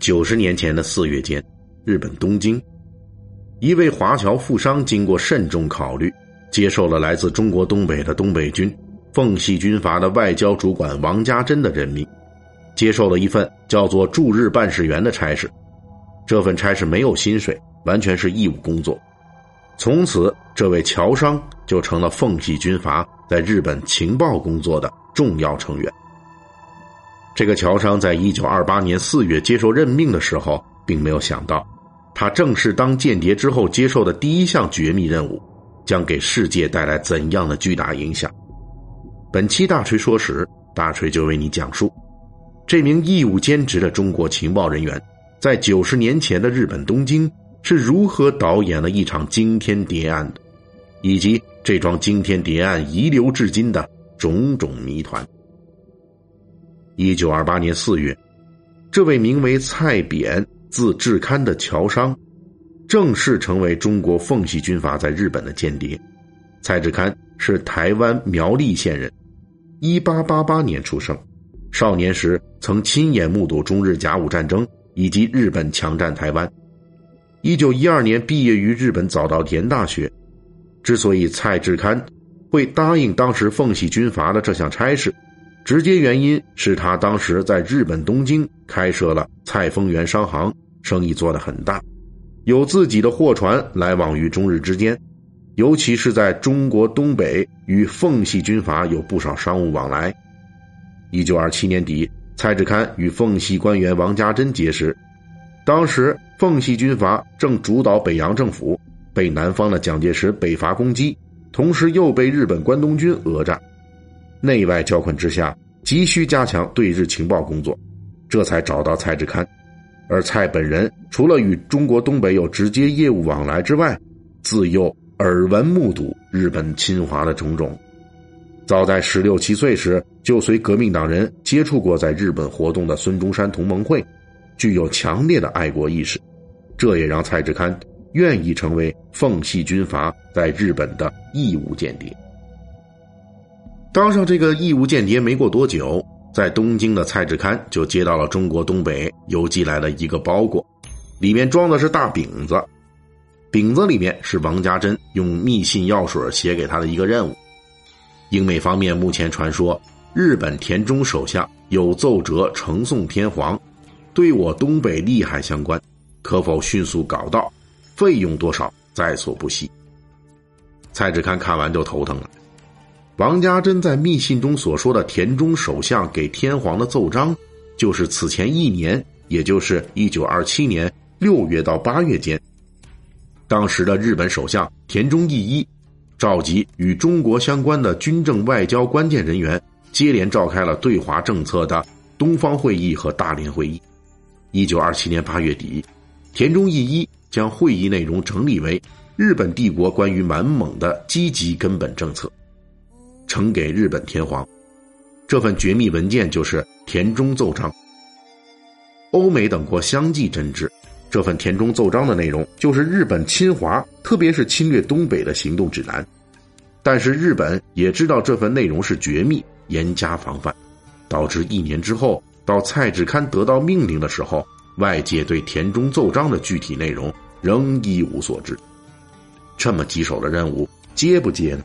九十年前的四月间，日本东京，一位华侨富商经过慎重考虑，接受了来自中国东北的东北军奉系军阀的外交主管王家珍的任命，接受了一份叫做驻日办事员的差事。这份差事没有薪水，完全是义务工作。从此，这位侨商就成了奉系军阀在日本情报工作的重要成员。这个侨商在一九二八年四月接受任命的时候，并没有想到，他正式当间谍之后接受的第一项绝密任务，将给世界带来怎样的巨大影响。本期大锤说史，大锤就为你讲述这名义务兼职的中国情报人员，在九十年前的日本东京是如何导演了一场惊天谍案的，以及这桩惊天谍案遗留至今的种种谜团。一九二八年四月，这位名为蔡扁、字志堪的侨商，正式成为中国奉系军阀在日本的间谍。蔡志堪是台湾苗栗县人，一八八八年出生。少年时曾亲眼目睹中日甲午战争以及日本强占台湾。一九一二年毕业于日本早稻田大学。之所以蔡志堪会答应当时奉系军阀的这项差事。直接原因是他当时在日本东京开设了蔡丰源商行，生意做得很大，有自己的货船来往于中日之间，尤其是在中国东北与奉系军阀有不少商务往来。一九二七年底，蔡志堪与奉系官员王家珍结识，当时奉系军阀正主导北洋政府，被南方的蒋介石北伐攻击，同时又被日本关东军讹诈。内外交困之下，急需加强对日情报工作，这才找到蔡志堪。而蔡本人除了与中国东北有直接业务往来之外，自幼耳闻目睹日本侵华的种种。早在十六七岁时，就随革命党人接触过在日本活动的孙中山同盟会，具有强烈的爱国意识。这也让蔡志堪愿意成为奉系军阀在日本的义务间谍。当上这个义务间谍没过多久，在东京的蔡志堪就接到了中国东北邮寄来的一个包裹，里面装的是大饼子，饼子里面是王家珍用密信药水写给他的一个任务。英美方面目前传说，日本田中首相有奏折呈送天皇，对我东北利害相关，可否迅速搞到？费用多少在所不惜。蔡志堪看完就头疼了。王家珍在密信中所说的田中首相给天皇的奏章，就是此前一年，也就是一九二七年六月到八月间，当时的日本首相田中义一召集与中国相关的军政外交关键人员，接连召开了对华政策的东方会议和大连会议。一九二七年八月底，田中义一将会议内容整理为日本帝国关于满蒙的积极根本政策。呈给日本天皇，这份绝密文件就是田中奏章。欧美等国相继真知，这份田中奏章的内容就是日本侵华，特别是侵略东北的行动指南。但是日本也知道这份内容是绝密，严加防范，导致一年之后到蔡志堪得到命令的时候，外界对田中奏章的具体内容仍一无所知。这么棘手的任务，接不接呢？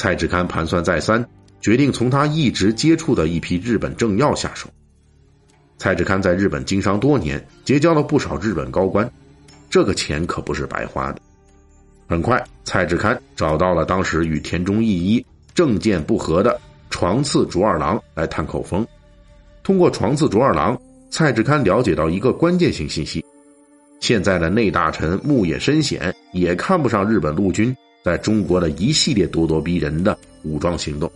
蔡志堪盘算再三，决定从他一直接触的一批日本政要下手。蔡志堪在日本经商多年，结交了不少日本高官，这个钱可不是白花的。很快，蔡志堪找到了当时与田中义一政见不合的床次竹二郎来探口风。通过床次竹二郎，蔡志堪了解到一个关键性信息：现在的内大臣牧野深显也看不上日本陆军。在中国的一系列咄咄逼人的武装行动，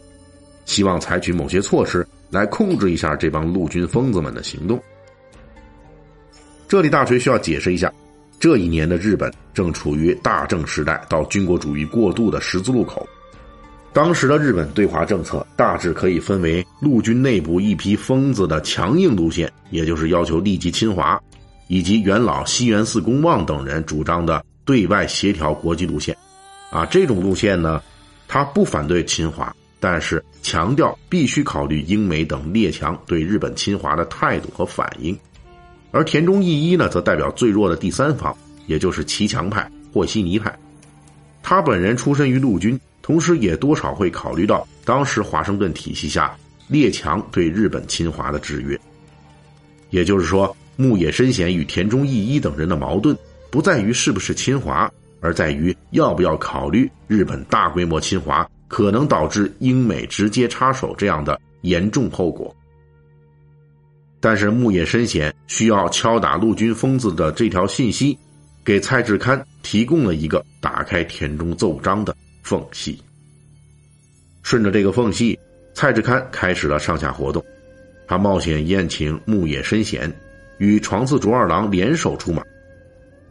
希望采取某些措施来控制一下这帮陆军疯子们的行动。这里大锤需要解释一下，这一年的日本正处于大正时代到军国主义过渡的十字路口。当时的日本对华政策大致可以分为陆军内部一批疯子的强硬路线，也就是要求立即侵华，以及元老西园寺公望等人主张的对外协调国际路线。啊，这种路线呢，他不反对侵华，但是强调必须考虑英美等列强对日本侵华的态度和反应。而田中义一呢，则代表最弱的第三方，也就是骑墙派或西尼派。他本人出身于陆军。同时，也多少会考虑到当时华盛顿体系下列强对日本侵华的制约。也就是说，牧野深显与田中义一等人的矛盾，不在于是不是侵华，而在于要不要考虑日本大规模侵华可能导致英美直接插手这样的严重后果。但是，牧野深显需要敲打陆军疯子的这条信息，给蔡志堪提供了一个打开田中奏章的。缝隙，顺着这个缝隙，蔡志堪开始了上下活动。他冒险宴请牧野深显，与床次卓二郎联手出马。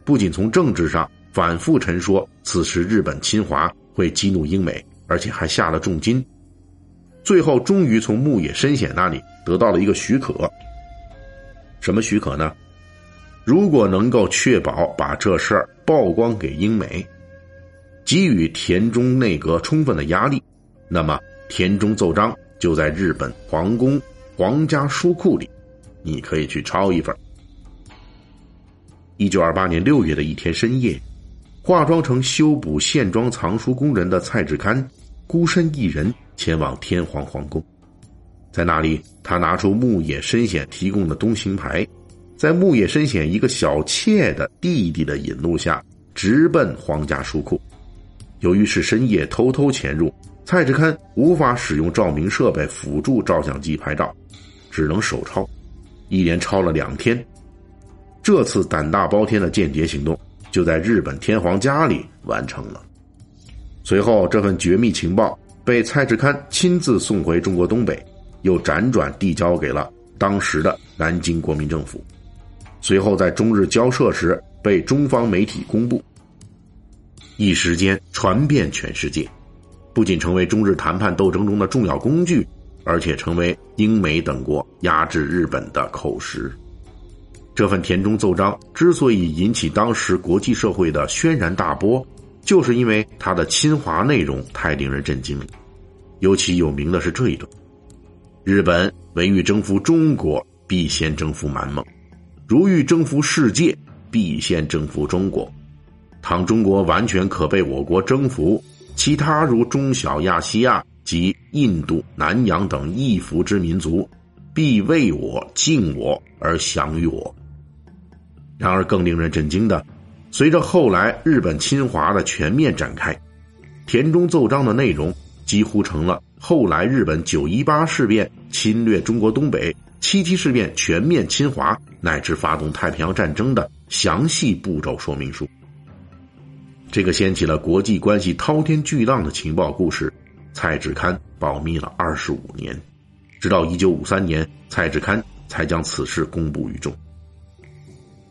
不仅从政治上反复陈说此时日本侵华会激怒英美，而且还下了重金。最后，终于从牧野深显那里得到了一个许可。什么许可呢？如果能够确保把这事儿曝光给英美。给予田中内阁充分的压力，那么田中奏章就在日本皇宫皇家书库里，你可以去抄一份。一九二八年六月的一天深夜，化妆成修补线装藏书工人的蔡志堪，孤身一人前往天皇皇宫，在那里，他拿出牧野深显提供的东行牌，在牧野深显一个小妾的弟弟的引路下，直奔皇家书库。由于是深夜偷偷潜入，蔡志堪无法使用照明设备辅助照相机拍照，只能手抄，一连抄了两天。这次胆大包天的间谍行动就在日本天皇家里完成了。随后，这份绝密情报被蔡志堪亲自送回中国东北，又辗转递交给了当时的南京国民政府。随后，在中日交涉时被中方媒体公布。一时间传遍全世界，不仅成为中日谈判斗争中的重要工具，而且成为英美等国压制日本的口实。这份田中奏章之所以引起当时国际社会的轩然大波，就是因为它的侵华内容太令人震惊了。尤其有名的是这一段：日本唯欲征服中国，必先征服满蒙；如欲征服世界，必先征服中国。倘中国完全可被我国征服，其他如中小亚细亚及印度、南洋等异服之民族，必为我敬我而降于我。然而，更令人震惊的，随着后来日本侵华的全面展开，田中奏章的内容几乎成了后来日本九一八事变侵略中国东北、七七事变全面侵华乃至发动太平洋战争的详细步骤说明书。这个掀起了国际关系滔天巨浪的情报故事，蔡志堪保密了二十五年，直到一九五三年，蔡志堪才将此事公布于众。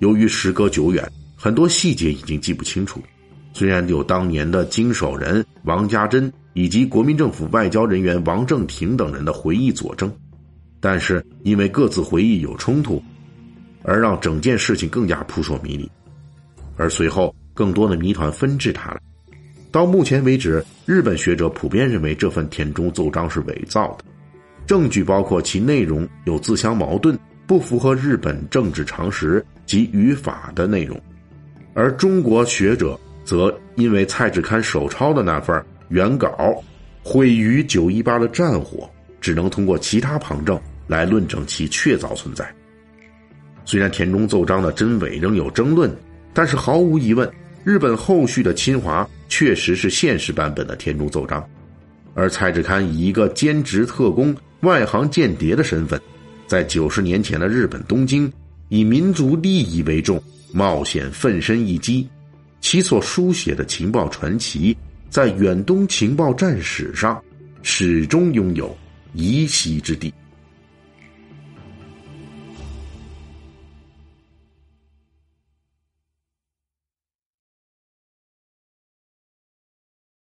由于时隔久远，很多细节已经记不清楚。虽然有当年的经手人王家珍以及国民政府外交人员王正廷等人的回忆佐证，但是因为各自回忆有冲突，而让整件事情更加扑朔迷离。而随后。更多的谜团纷至沓来。到目前为止，日本学者普遍认为这份田中奏章是伪造的，证据包括其内容有自相矛盾、不符合日本政治常识及语法的内容；而中国学者则因为蔡志堪手抄的那份原稿毁于九一八的战火，只能通过其他旁证来论证其确凿存在。虽然田中奏章的真伪仍有争论，但是毫无疑问。日本后续的侵华确实是现实版本的田中奏章，而蔡志堪以一个兼职特工、外行间谍的身份，在九十年前的日本东京，以民族利益为重，冒险奋身一击，其所书写的情报传奇，在远东情报战史上，始终拥有一席之地。